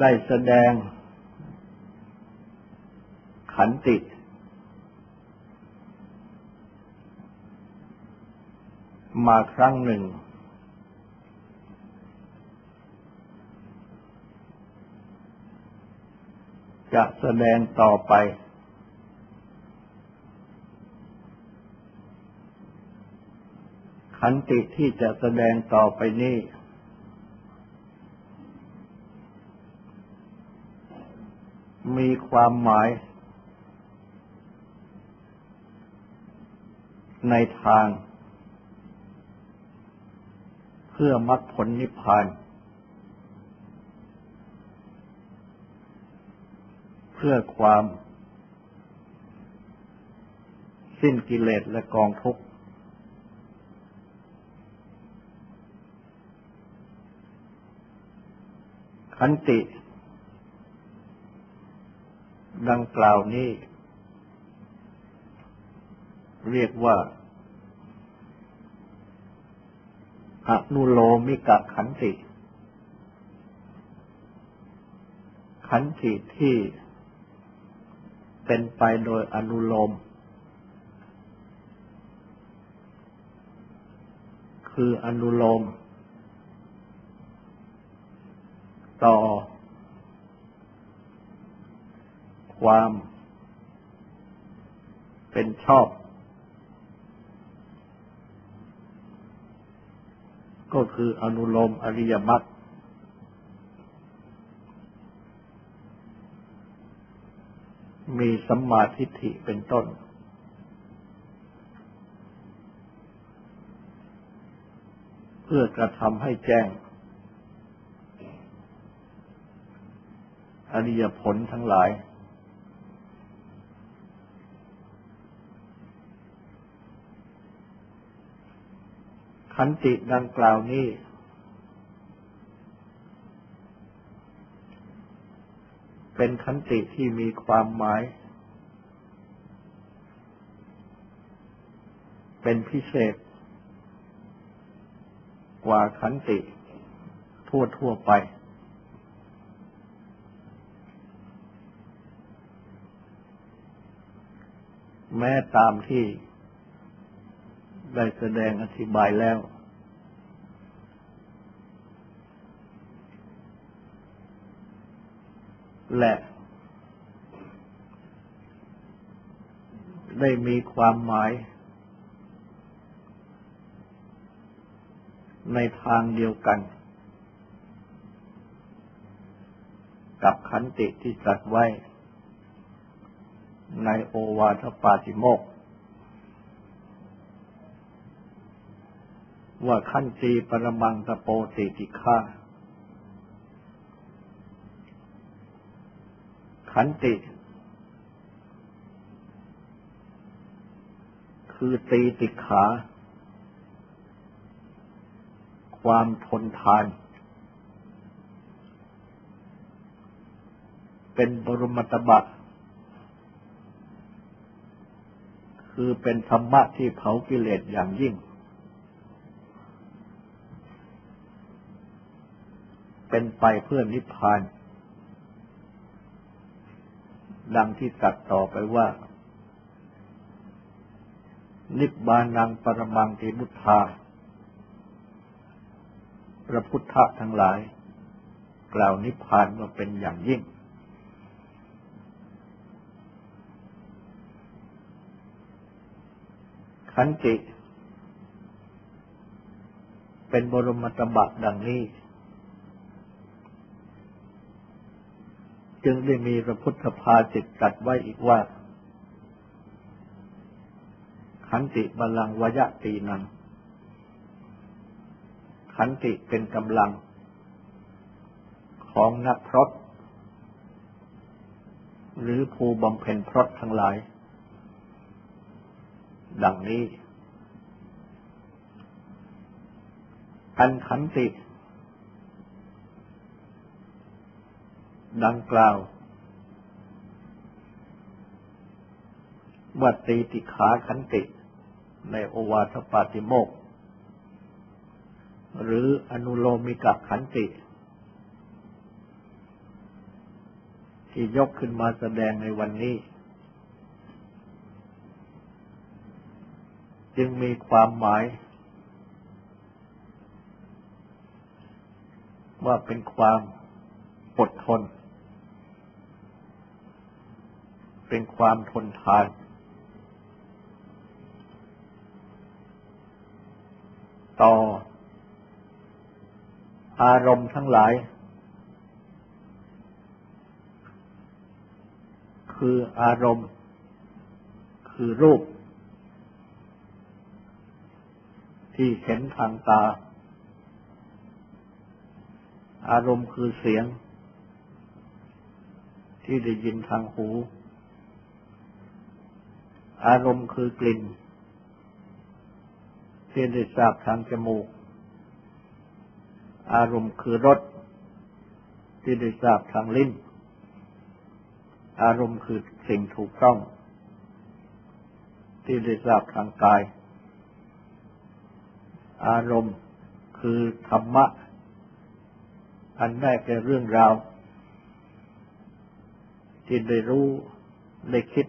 ได้แสดง ขันติ มาครั้งหนึ่ง จะแสดงต่อไป ขันติที่จะแสดงต่อไปนี้ มีความหมาย ในทาง เพื่อมรรคผลนิพพาน เพื่อความ สิ้นกิเลสและกองทุกข์ขันติ ดังกล่าวนี้ เรียกว่าอนุโลมิกะขันติ ขันติที่เป็นไปโดยอนุโลม คืออนุโลม ต่อ ความ เป็นชอบ ก็คืออนุโลมอริยมรรคมีสัมมาทิฏฐิเป็นต้น เพื่อกระทำให้แจ้ง อริยผลทั้งหลาย ขันติดังกล่าวนี้ เป็นขันติที่มีความหมาย เป็นพิเศษ กว่าขันติทั่วทั่วไป แม้ตามที่ ได้แสดงอธิบายแล้ว และได้มีความหมาย ในทางเดียวกัน กับขันติที่จัดไว้ ในโอวาทปาติโมกข์ ว่าขั้นตีปรมังตะโปติติฆาขันติ คือตีติขา ความทนทาน เป็นบรมตบะ คือเป็นธรรมะที่เผากิเลสอย่างยิ่งเป็น ไปเพื่อนิพพาน ดังที่ตัดต่อไปว่า นิบานังปรมังติมุทธา พระพุทธทั้งหลาย กล่าวนิพพานว่าเป็นอย่างยิ่งขันติ เป็นบรมตบะดังนี้ จึงได้มีพระพุทธภาสิตตัดไว้อีกว่า ขันติบาลังวยะตีนัง ขันติเป็นกำลัง ของนักพรตหรือภูบำเพ็ญพรตทั้งหลาย ดังนี้อันขันติ ดังกล่าววัตีติขาขันติในโอวาทปาติโมก หรืออนุโลมิกขันติ ที่ยกขึ้นมาแสดงในวันนี้ จึงมีความหมาย ว่าเป็นความอดทน เป็นความทนทาน ต่อ อารมณ์ทั้งหลาย คืออารมณ์ คือรูป ที่เห็นทางตา อารมณ์คือเสียง ที่ได้ยินทางหู อารมณ์คือกลิ่นที่ได้ทราบทางจมูก อารมณ์คือรสที่ได้ทราบทางลิ้น อารมณ์คือสิ่งถูกต้อง ที่ได้ทราบทางกาย อารมณ์คือธรรมะ อันได้แก่เรื่องราวที่ได้รู้ได้คิด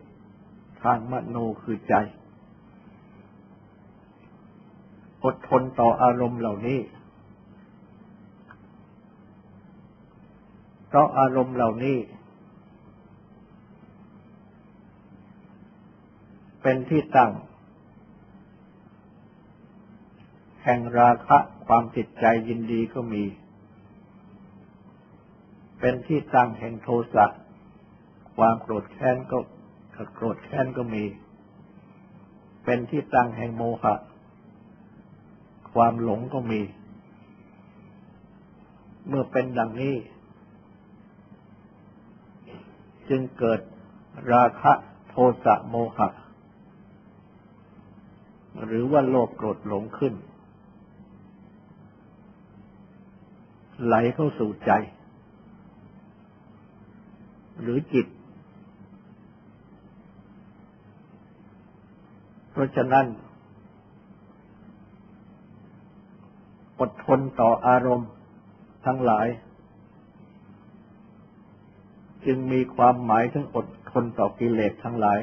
ทางมโนคือใจ อดทนต่ออารมณ์เหล่านี้เพราะอารมณ์เหล่านี้ เป็นที่ตั้ง แห่งราคะความติดใจยินดีก็มี เป็นที่ตั้งแห่งโทสะความโกรธแค้นก็ โกรธแค้นก็มี เป็นที่ตั้งแห่งโมหะ ความหลงก็มี เมื่อเป็นดังนี้ จึงเกิดราคะโทสะโมหะ หรือว่าโลภโกรธหลงขึ้น ไหลเข้าสู่ใจ หรือจิต เพราะฉะนั้นอดทนต่ออารมณ์ทั้งหลาย จึงมีความหมายถึงอดทนต่อกิเลสทั้งหลาย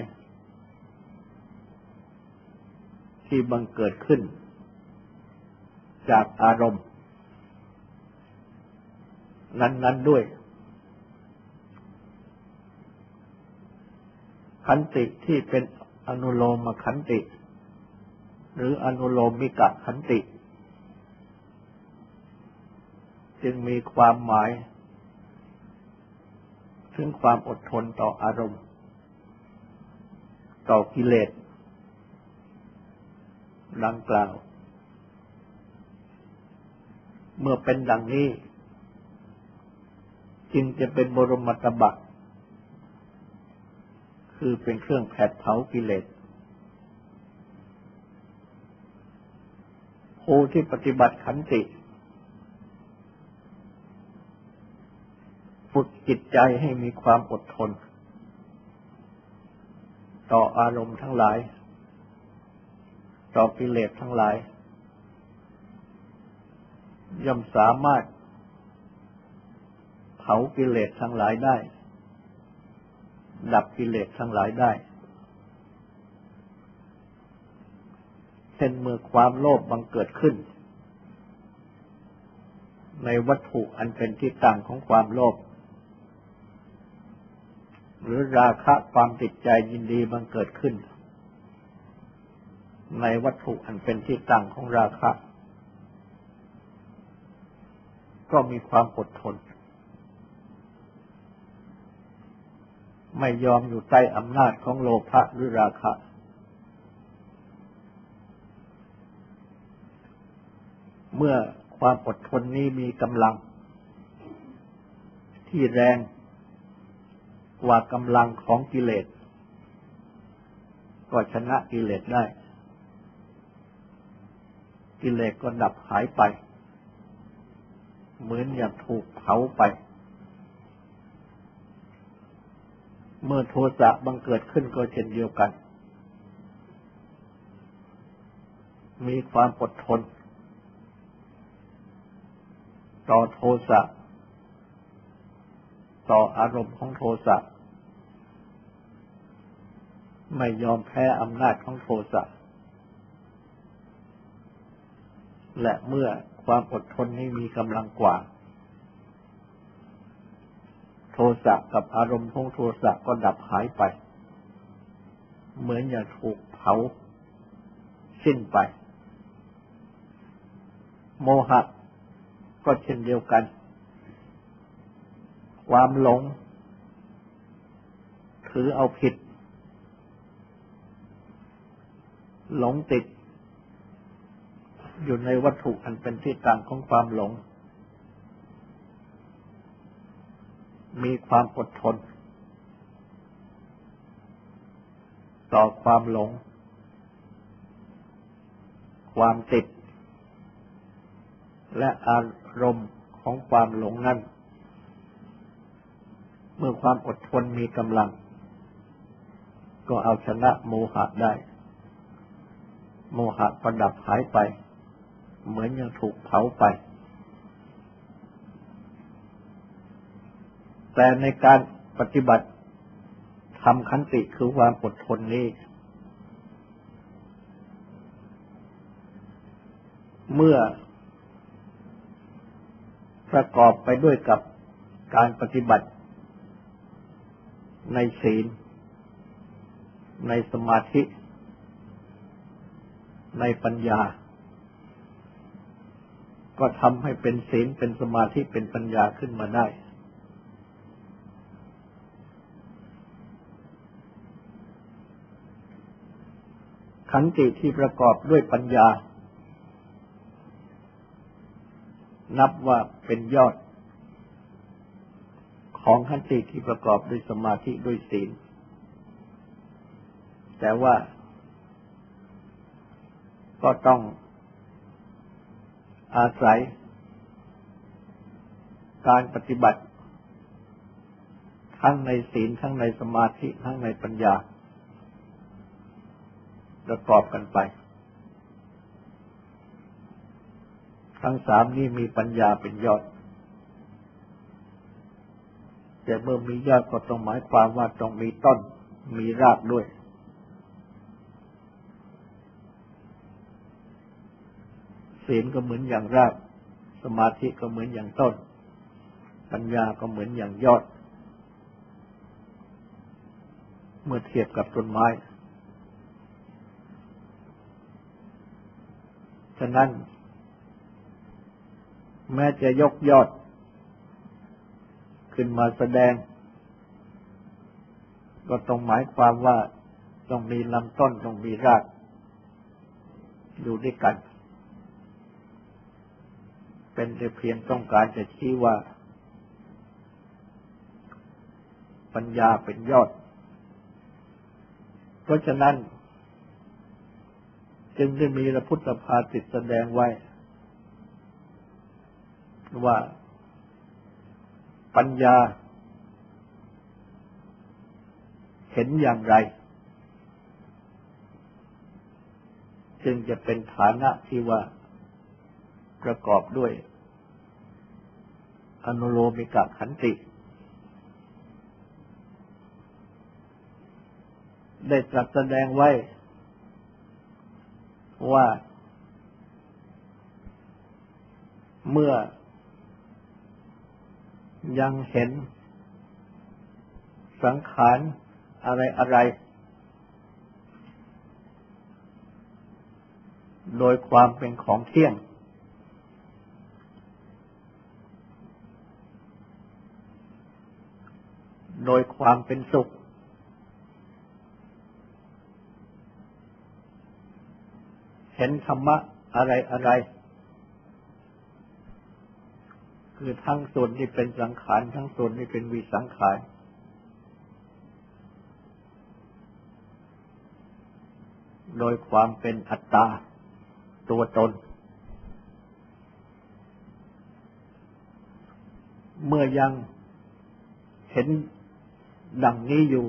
ที่บังเกิดขึ้น จากอารมณ์ นั้น ๆด้วย ขันติที่เป็น อนุโลมขันติ หรืออนุโลมมิกะขันติ จึงมีความหมาย ถึงความอดทนต่ออารมณ์ ต่อกิเลสดังกล่าว เมื่อเป็นดังนี้ จึงจะเป็นบรมตบะ คือเป็นเครื่องแผดเผากิเลสผู้ที่ปฏิบัติขันติ ฝึกจิตใจให้มีความอดทน ต่ออารมณ์ทั้งหลาย ต่อกิเลสทั้งหลาย ย่อมสามารถเผากิเลสทั้งหลายได้ ดับกิเลสทั้งหลายได้ เช่นเมื่อความโลภบังเกิดขึ้น ในวัตถุอันเป็นที่ตั้งของความโลภหรือราคะความติดใจยินดีบังเกิดขึ้น ในวัตถุอันเป็นที่ตั้งของราคะ ก็มีความอดทน ไม่ยอมอยู่ใต้อำนาจของโลภะหรือราคะเมื่อความอดทนนี้มีกำลัง ที่แรงกว่ากำลังของกิเลส ก็ชนะกิเลสได้ กิเลสก็ดับหายไป เหมือนอย่างถูกเผาไป เมื่อโทสะบังเกิดขึ้นก็เช่นเดียวกัน มีความอดทน ต่อโทสะ ต่ออารมณ์ของโทสะ ไม่ยอมแพ้อำนาจของโทสะ และเมื่อความอดทนนี้มีกำลังกว่า โทสะกับอารมณ์ของโทสะก็ดับหายไป เหมือนอย่างถูกเผา สิ้นไป โมหะก็เช่นเดียวกัน ความหลง ถือเอาผิด หลงติด อยู่ในวัตถุอันเป็นที่ตั้งของความหลง มีความอดทน ต่อความหลง ความติด และอารมณ์ของความหลงนั้น เมื่อความอดทนมีกำลัง ก็เอาชนะโมหะได้ โมหะประดับหายไป เหมือนยังถูกเผาไป แต่ในการปฏิบัติทำขันติคือความอดทนนี้ เมื่อประกอบไปด้วยกับการปฏิบัติ ในศีล ในสมาธิ ในปัญญา ก็ทำให้เป็นศีลเป็นสมาธิเป็นปัญญาขึ้นมาได้ ขันติที่ประกอบด้วยปัญญา นับว่าเป็นยอด ของขันติที่ประกอบด้วยสมาธิด้วยศีล แต่ว่าก็ต้องอาศัย การปฏิบัติ ทั้งในศีลทั้งในสมาธิ ทั้งในปัญญา ประกอบกันไป ทั้งสามนี้มีปัญญาเป็นยอด แต่เมื่อมียอดก็ต้องหมายความว่าต้องมีต้น มีรากด้วย ศีลก็เหมือนอย่างราก สมาธิก็เหมือนอย่างต้น ปัญญาก็เหมือนอย่างยอด เมื่อเทียบกับต้นไม้ ฉะนั้น แม้จะยกยอด ขึ้นมาแสดง ก็ต้องหมายความว่าต้องมีลำต้นต้องมีราก อยู่ด้วยกัน เป็นแต่เพียงต้องการจะชี้ว่า ปัญญาเป็นยอด เพราะฉะนั้น จึงได้มีพระพุทธภาติแสดงไว้ ว่าปัญญา เห็นอย่างไร จึงจะเป็นฐานะที่ว่าประกอบด้วย อนุโลมิกขันติ ได้ตรัสแสดงไว้ ว่าเมื่อยังเห็นสังขารอะไรอะไร โดยความเป็นของเที่ยง โดยความเป็นสุข เห็นธรรมะอะไรอะไร คือทั้งส่วนที่เป็นสังขาร ทั้งส่วนที่เป็นวิสังขารโดยความเป็นอัตตา ตัวตน เมื่อยังเห็นดังนี้อยู่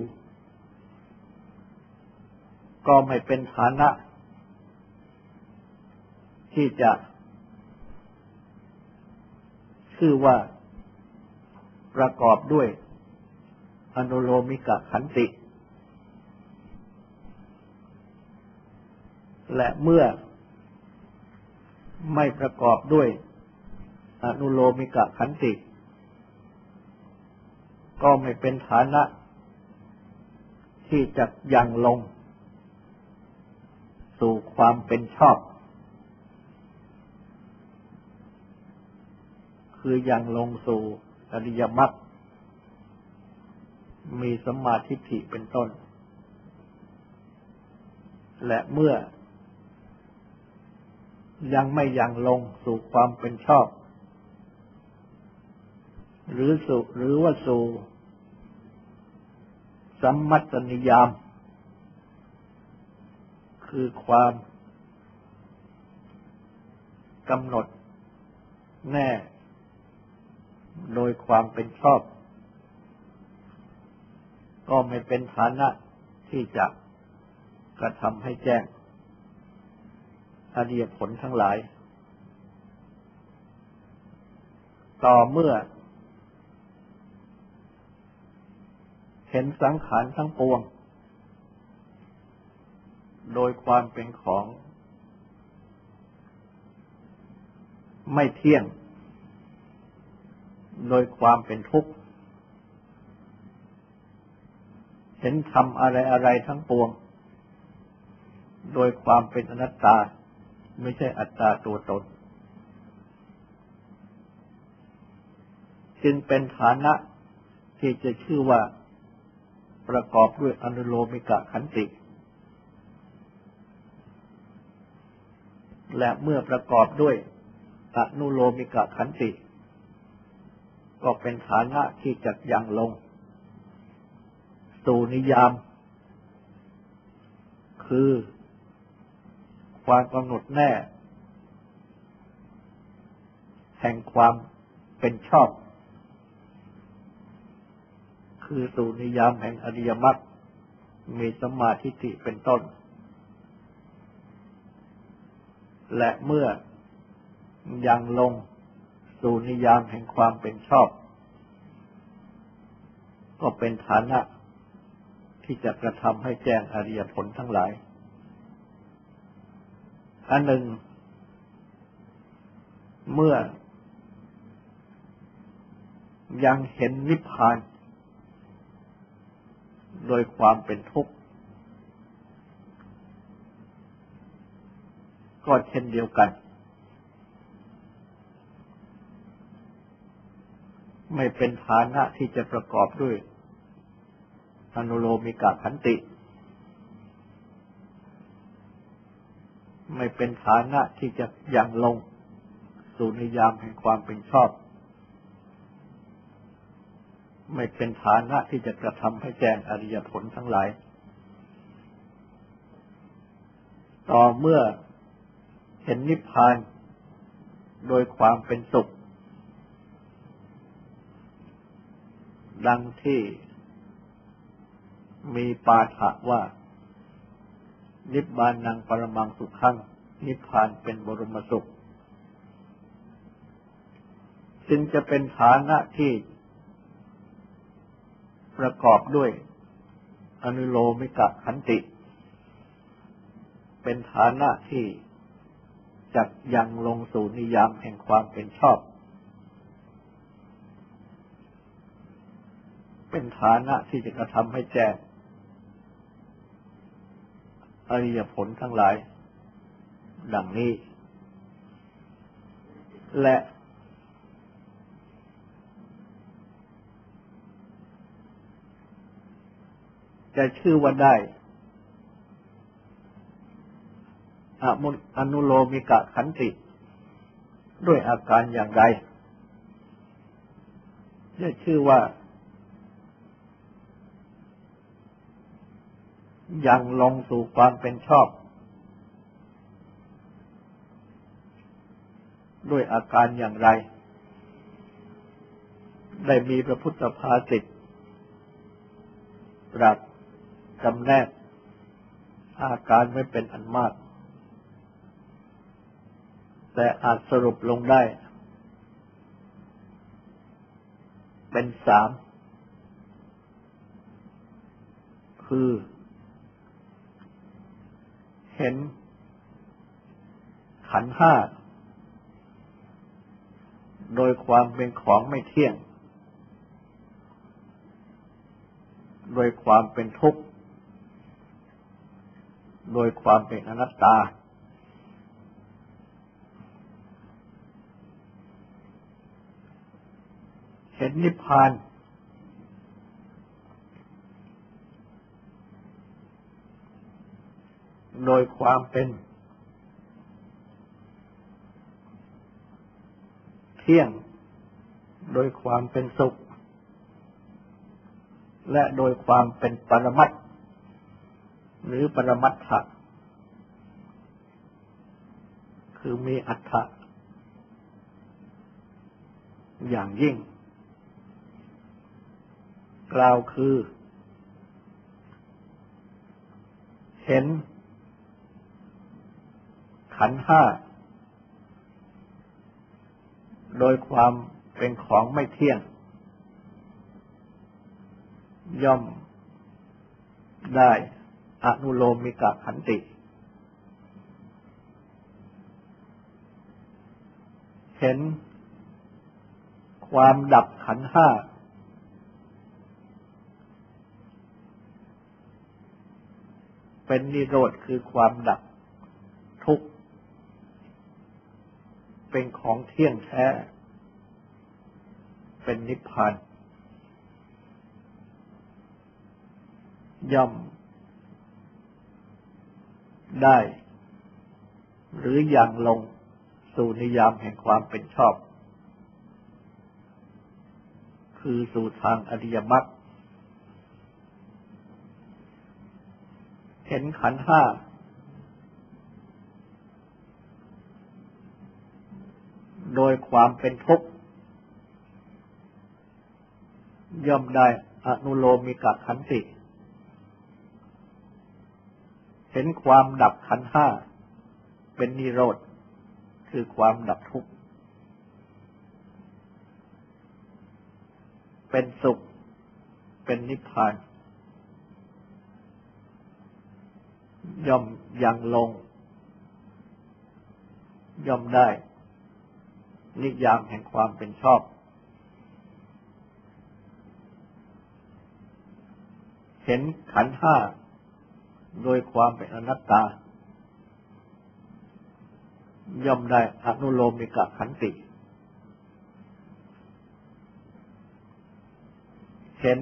ก็ไม่เป็นฐานะ ที่จะ ชื่อว่าประกอบด้วย อนุโลมิกะขันติ และเมื่อไม่ประกอบด้วย อนุโลมิกะขันติ ก็ไม่เป็นฐานะ ที่จะยังลง สู่ความเป็นชอบ คือยังลงสู่อริยมรรคมีสมาธิฐิเป็นต้น และเมื่อ ยังไม่ยังลงสู่ความเป็นชอบ หรือสู่หรือว่าสู่สัมมัตนิยาม คือความกำหนดแน่ โดยความเป็นชอบ ก็ไม่เป็นฐานะที่จะกระทำให้แจ้งอริยผลทั้งหลาย ต่อเมื่อ เห็นสังขารทั้งปวง โดยความเป็นของ ไม่เที่ยง โดยความเป็นทุกข์ เห็นทำอะไรอะไรทั้งปวง โดยความเป็นอนัตตา ไม่ใช่อัตตาตัวตน จึงเป็นฐานะที่จะชื่อว่าประกอบด้วยอนุโลมิกะขันติ และเมื่อประกอบด้วยอนุโลมิกะขันติ ก็เป็นฐานะที่จะยังลง สู่นิยาม คือความกำหนดแน่ แห่งความเป็นชอบ คือสู่นิยามแห่งอริยมรรคมีสมาธิิเป็นต้น และเมื่อยังลง สู่นิยามแห่งความเป็นชอบ ก็เป็นฐานะที่จะกระทำให้แจ้งอริยผลทั้งหลาย อันหนึ่ง เมื่อ ยังเห็นนิพพาน โดยความเป็นทุกข์ ก็เช่นเดียวกัน ไม่เป็นฐานะที่จะประกอบด้วยอนุโลมิกาขันติ ไม่เป็นฐานะที่จะยังลง สู่นิยามแห่งความเป็นชอบ ไม่เป็นฐานะที่จะกระทำให้แจ้งอริยผลทั้งหลาย ต่อเมื่อเห็นนิพพานโดยความเป็นสุข ดังที่มีปาฐะว่า นิพพานังปรมังสุขัง นิพพานเป็นบรมสุข จึงจะเป็นฐานะที่ประกอบด้วย อนุโลมิกะขันติ เป็นฐานะที่จักยังลงสู่นิยามแห่งความเป็นชอบ เป็นฐานะที่จะกระทำให้แจ้งอริยผลทั้งหลาย ดังนี้ และ จะชื่อว่าได้อนุโลมิกะขันติด้วยอาการอย่างไรจะชื่อว่า ยังลงสู่ความเป็นชอบ ด้วยอาการอย่างไร ได้มีพระพุทธภาสิตตรัสจำแนกอาการไม่เป็นอันมาก แต่อาจสรุปลงได้ เป็นสาม คือ เห็น ขันห้า โดยความเป็นของไม่เที่ยง โดยความเป็นทุกข์ โดยความเป็นอนัตตา เห็นนิพพาน โดยความเป็นเที่ยง โดยความเป็นสุข และโดยความเป็นปรมัตหรือปรมัตถะคือมีอัตถะอย่างยิ่ง กล่าวคือ เห็น ขันห้า โดยความเป็นของไม่เที่ยง ย่อมได้อนุโลมิกะขันติ เห็นความดับขันห้า เป็นนิโรธคือความดับทุกข์ เป็นของเที่ยงแท้ เป็นนิพพานย่อมได้ หรืออย่างลงสู่นิยามแห่งความเป็นชอบ คือสู่ทางอริยมรรคเห็นขันห้า โดยความเป็นทุกข์ย่อมได้อนุโลมิกะขันติ เห็นความดับขันห้า เป็นนิโรธ คือความดับทุกข์ เป็นสุข เป็นนิพพาน ย่อมยังลง ย่อมได้ นิยามแห่งความเป็นชอบ เห็นขันห้าโดยความเป็นอนัตตา ย่อมได้อนุโลมิกะขันติ เห็น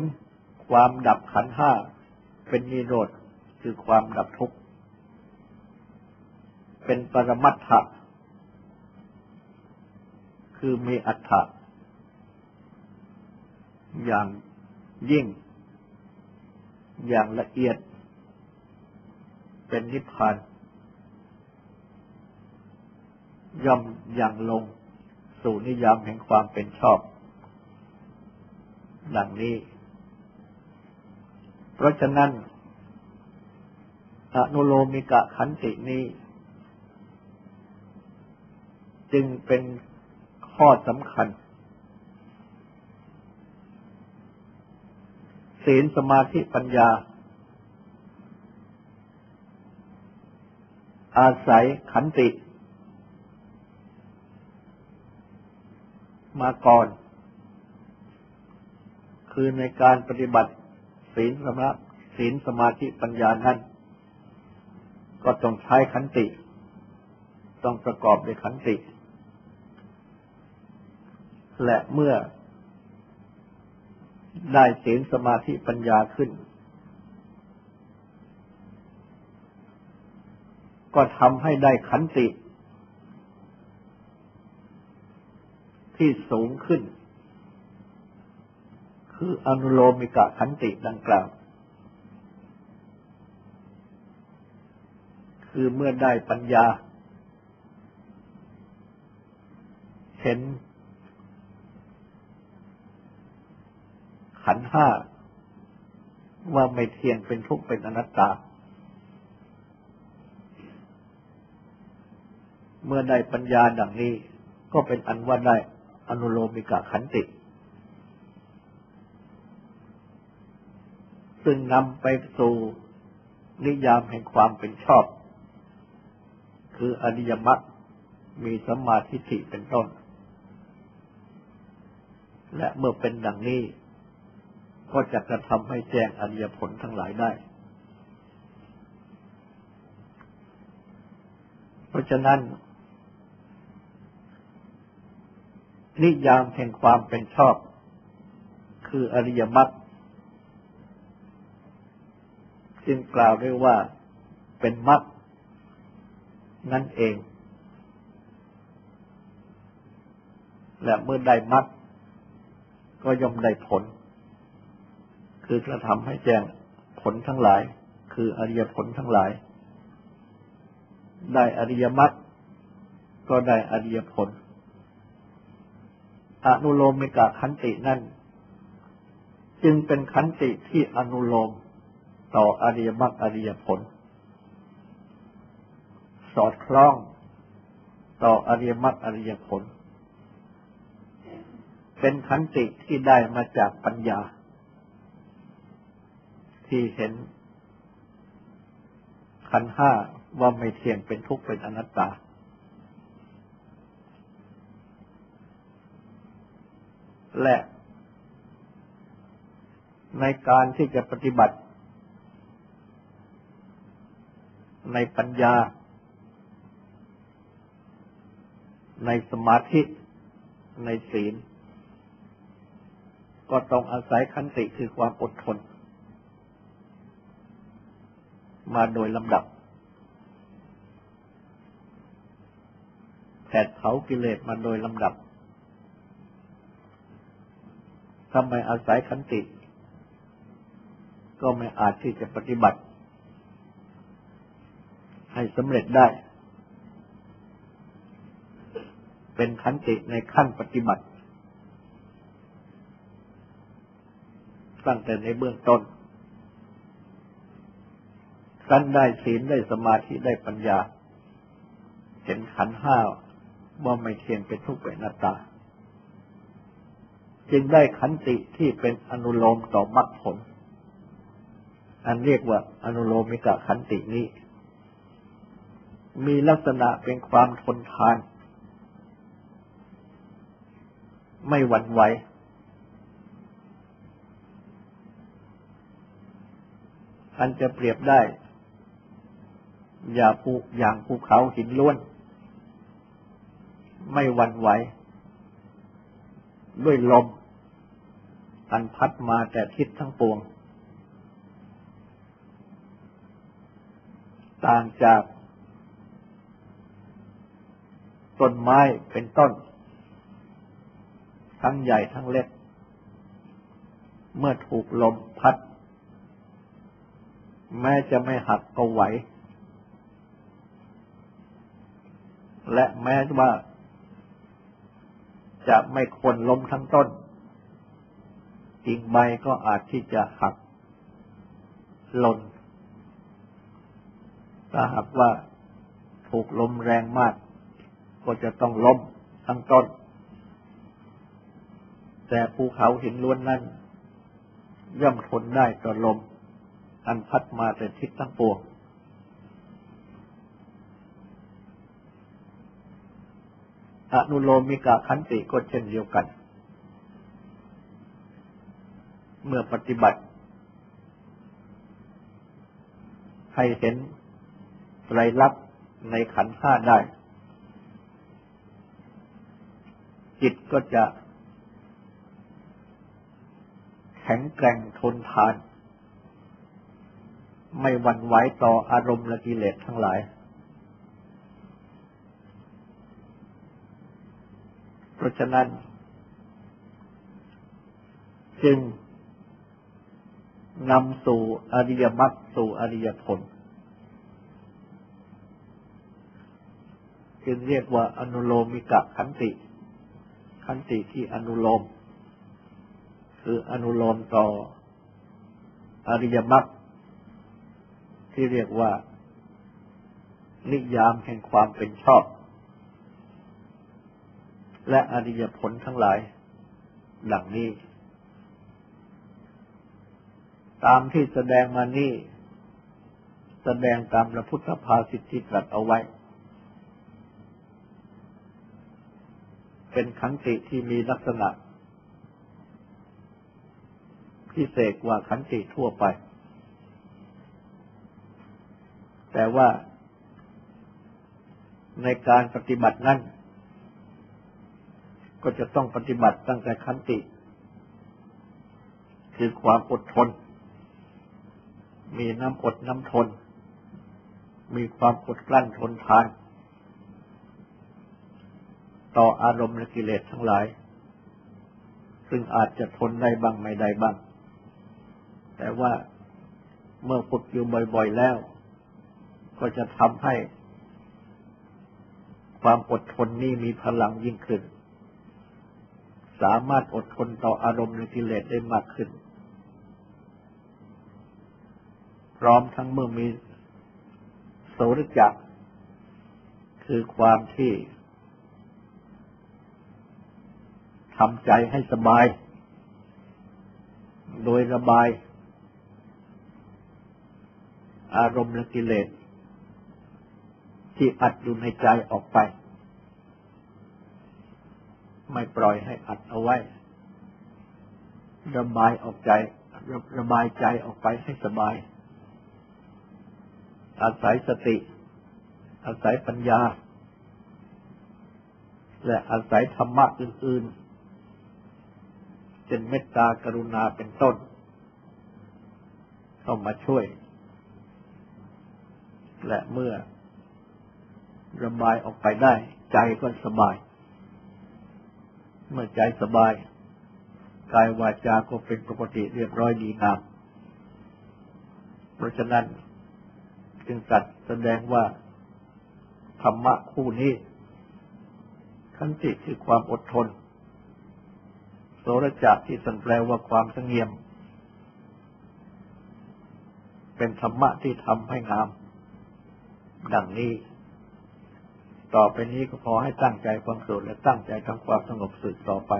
ความดับขันห้าเป็นนิโรธคือความดับทุกข์ เป็นปรมัตถะ คือมีอัฏฐะอย่างยิ่ง อย่างละเอียด เป็นนิพพานย่อมอย่างลง สู่นิยามแห่งความเป็นชอบ ดังนี้ เพราะฉะนั้นอนุโลมิกะขันตินี้ จึงเป็น ข้อสำคัญ ศีลสมาธิปัญญา อาศัยขันติ มาก่อน คือในการปฏิบัติ ศีลสมาศีลสมาธิปัญญานั้นก็ต้องใช้ขันติ ต้องประกอบด้วยขันติ และเมื่อได้ศีลสมาธิปัญญาขึ้น ก็ทำให้ได้ขันติ ที่สูงขึ้น คืออนุโลมิกะขันติดังกล่าว คือเมื่อได้ปัญญา เห็น ขันห้าว่าไม่เที่ยงเป็นทุกข์เป็นอนัตตา เมื่อได้ปัญญาดังนี้ ก็เป็นอันว่าได้อนุโลมิกะขันติ ซึ่งนำไปสู่นิยามแห่งความเป็นชอบ คืออริยมรรคมีสัมมาทิฏฐิเป็นต้น และเมื่อเป็นดังนี้ ก็จะกระทำให้แจ้งอริยผลทั้งหลายได้ เพราะฉะนั้น นิยามแห่งความเป็นชอบ คืออริยมรรคจึงกล่าวได้ว่าเป็นมรรคนั่นเอง และเมื่อได้มรรคก็ย่อมได้ผล คือกระทำให้แจ้งผลทั้งหลาย คืออริยผลทั้งหลาย ได้อริยมรรคก็ได้อริยผล อนุโลมมิกะขันตินั่น จึงเป็นขันติที่อนุโลมต่ออริยมรรคอริยผล สอดคล้องต่ออริยมรรคอริยผล เป็นขันติที่ได้มาจากปัญญา ที่เห็นขันห้าว่าไม่เที่ยงเป็นทุกข์เป็นอนัตตา และในการที่จะปฏิบัติ ในปัญญา ในสมาธิ ในศีล ก็ต้องอาศัยขันติคือความอดทน มาโดยลำดับแผดเผากิเลสมาโดยลำดับทำไมอาศัยขันติ ก็ไม่อาจที่จะปฏิบัติ ให้สำเร็จได้ เป็นขันติในขั้นปฏิบัติ ตั้งแต่ในเบื้องต้น ท่านได้ศีลได้สมาธิได้ปัญญา เห็นขันห้าว่าไม่เที่ยงเป็นทุกข์เป็นนาตา จึงได้ขันติที่เป็นอนุโลมต่อมรรคผล อันเรียกว่าอนุโลมิกะขันตินี้ มีลักษณะเป็นความทนทาน ไม่หวั่นไหวอันจะเปรียบได้ อย่าภูอย่างภูเขาหินล้วน ไม่วันไหว ด้วยลม อันพัดมาแต่ทิศทั้งปวง ต่างจากต้นไม้เป็นต้น ทั้งใหญ่ทั้งเล็ก เมื่อถูกลมพัด แม้จะไม่หักก็ไหว และแม้ว่า จะไม่ควรล้มทั้งต้นกิ่งใบก็อาจที่จะหักหล่นถ้าหากว่าถูกลมแรงมาก ก็จะต้องล้มทั้งต้น แต่ภูเขาหินล้วนนั้น ย่อมทนได้ต่อลม อันพัดมาแต่ทิศทั้งปวง อนุโลมิกะขันติก็เช่นเดียวกัน เมื่อปฏิบัติ ให้เห็นไตรลักษณ์ในขันธ์ห้าได้ จิตก็จะ แข็งแกร่งทนทาน ไม่หวั่นไหวต่ออารมณ์และกิเลสทั้งหลาย เพ ราะฉะนั้น จึงนำสู่อริยมรรคสู่อริยผล จึงเรียกว่าอนุโลมิกะขันติ ขันติที่อนุโลม คืออนุโลมต่ออริยมรรคที่เรียกว่า นิยามแห่งความเป็นชอบ และอริยผลทั้งหลายดังนี้ ตามที่แสดงมานี้แสดงตามพระพุทธภาสิทธิตรัสเอาไว้ เป็นขันติที่มีลักษณะ พิเศษกว่าขันติทั่วไป แต่ว่าในการปฏิบัตินั้น ก็จะต้องปฏิบัติตั้งแต่ขันติ คือความอดทน มีน้ำอดน้ำทน มีความอดกลั้นทนทาน ต่ออารมณ์และกิเลสทั้งหลาย ซึ่งอาจจะทนได้บ้างไม่ได้บ้าง แต่ว่าเมื่อฝึกอยู่บ่อย ๆแล้ว ก็จะทำให้ความอดทนนี้มีพลังยิ่งขึ้น สามารถอดทนต่ออารมณ์ในกิเลสได้มากขึ้น พร้อมทั้งเมื่อมีโสรจักคือความที่ทำใจให้สบาย โดยระบาย อารมณ์และกิเลส ที่อัดอยู่ในใจออกไป ไม่ปล่อยให้อัดเอาไว้ ระบายออกใจ ระระบายใจออกไปให้สบาย อาศัยสติ อาศัยปัญญา และอาศัยธรรมะอื่นๆเช่นเมตตากรุณาเป็นต้น เข้ามาช่วย และเมื่อระบายออกไปได้ ใจก็สบาย เมื่อใจสบาย กายวาจาก็เป็นปกติเรียบร้อยดีงาม เพราะฉะนั้นจึงตัดแสดงว่าธรรมะคู่นี้ขันติคือความอดทน โสรจักที่สันแปลว่าความสงเงียม เป็นธรรมะที่ทำให้งาม ดังนี้ ต่อไปนี้ก็ขอให้ตั้งใจฟังสวดและตั้งใจทำความสงบสุดต่อไป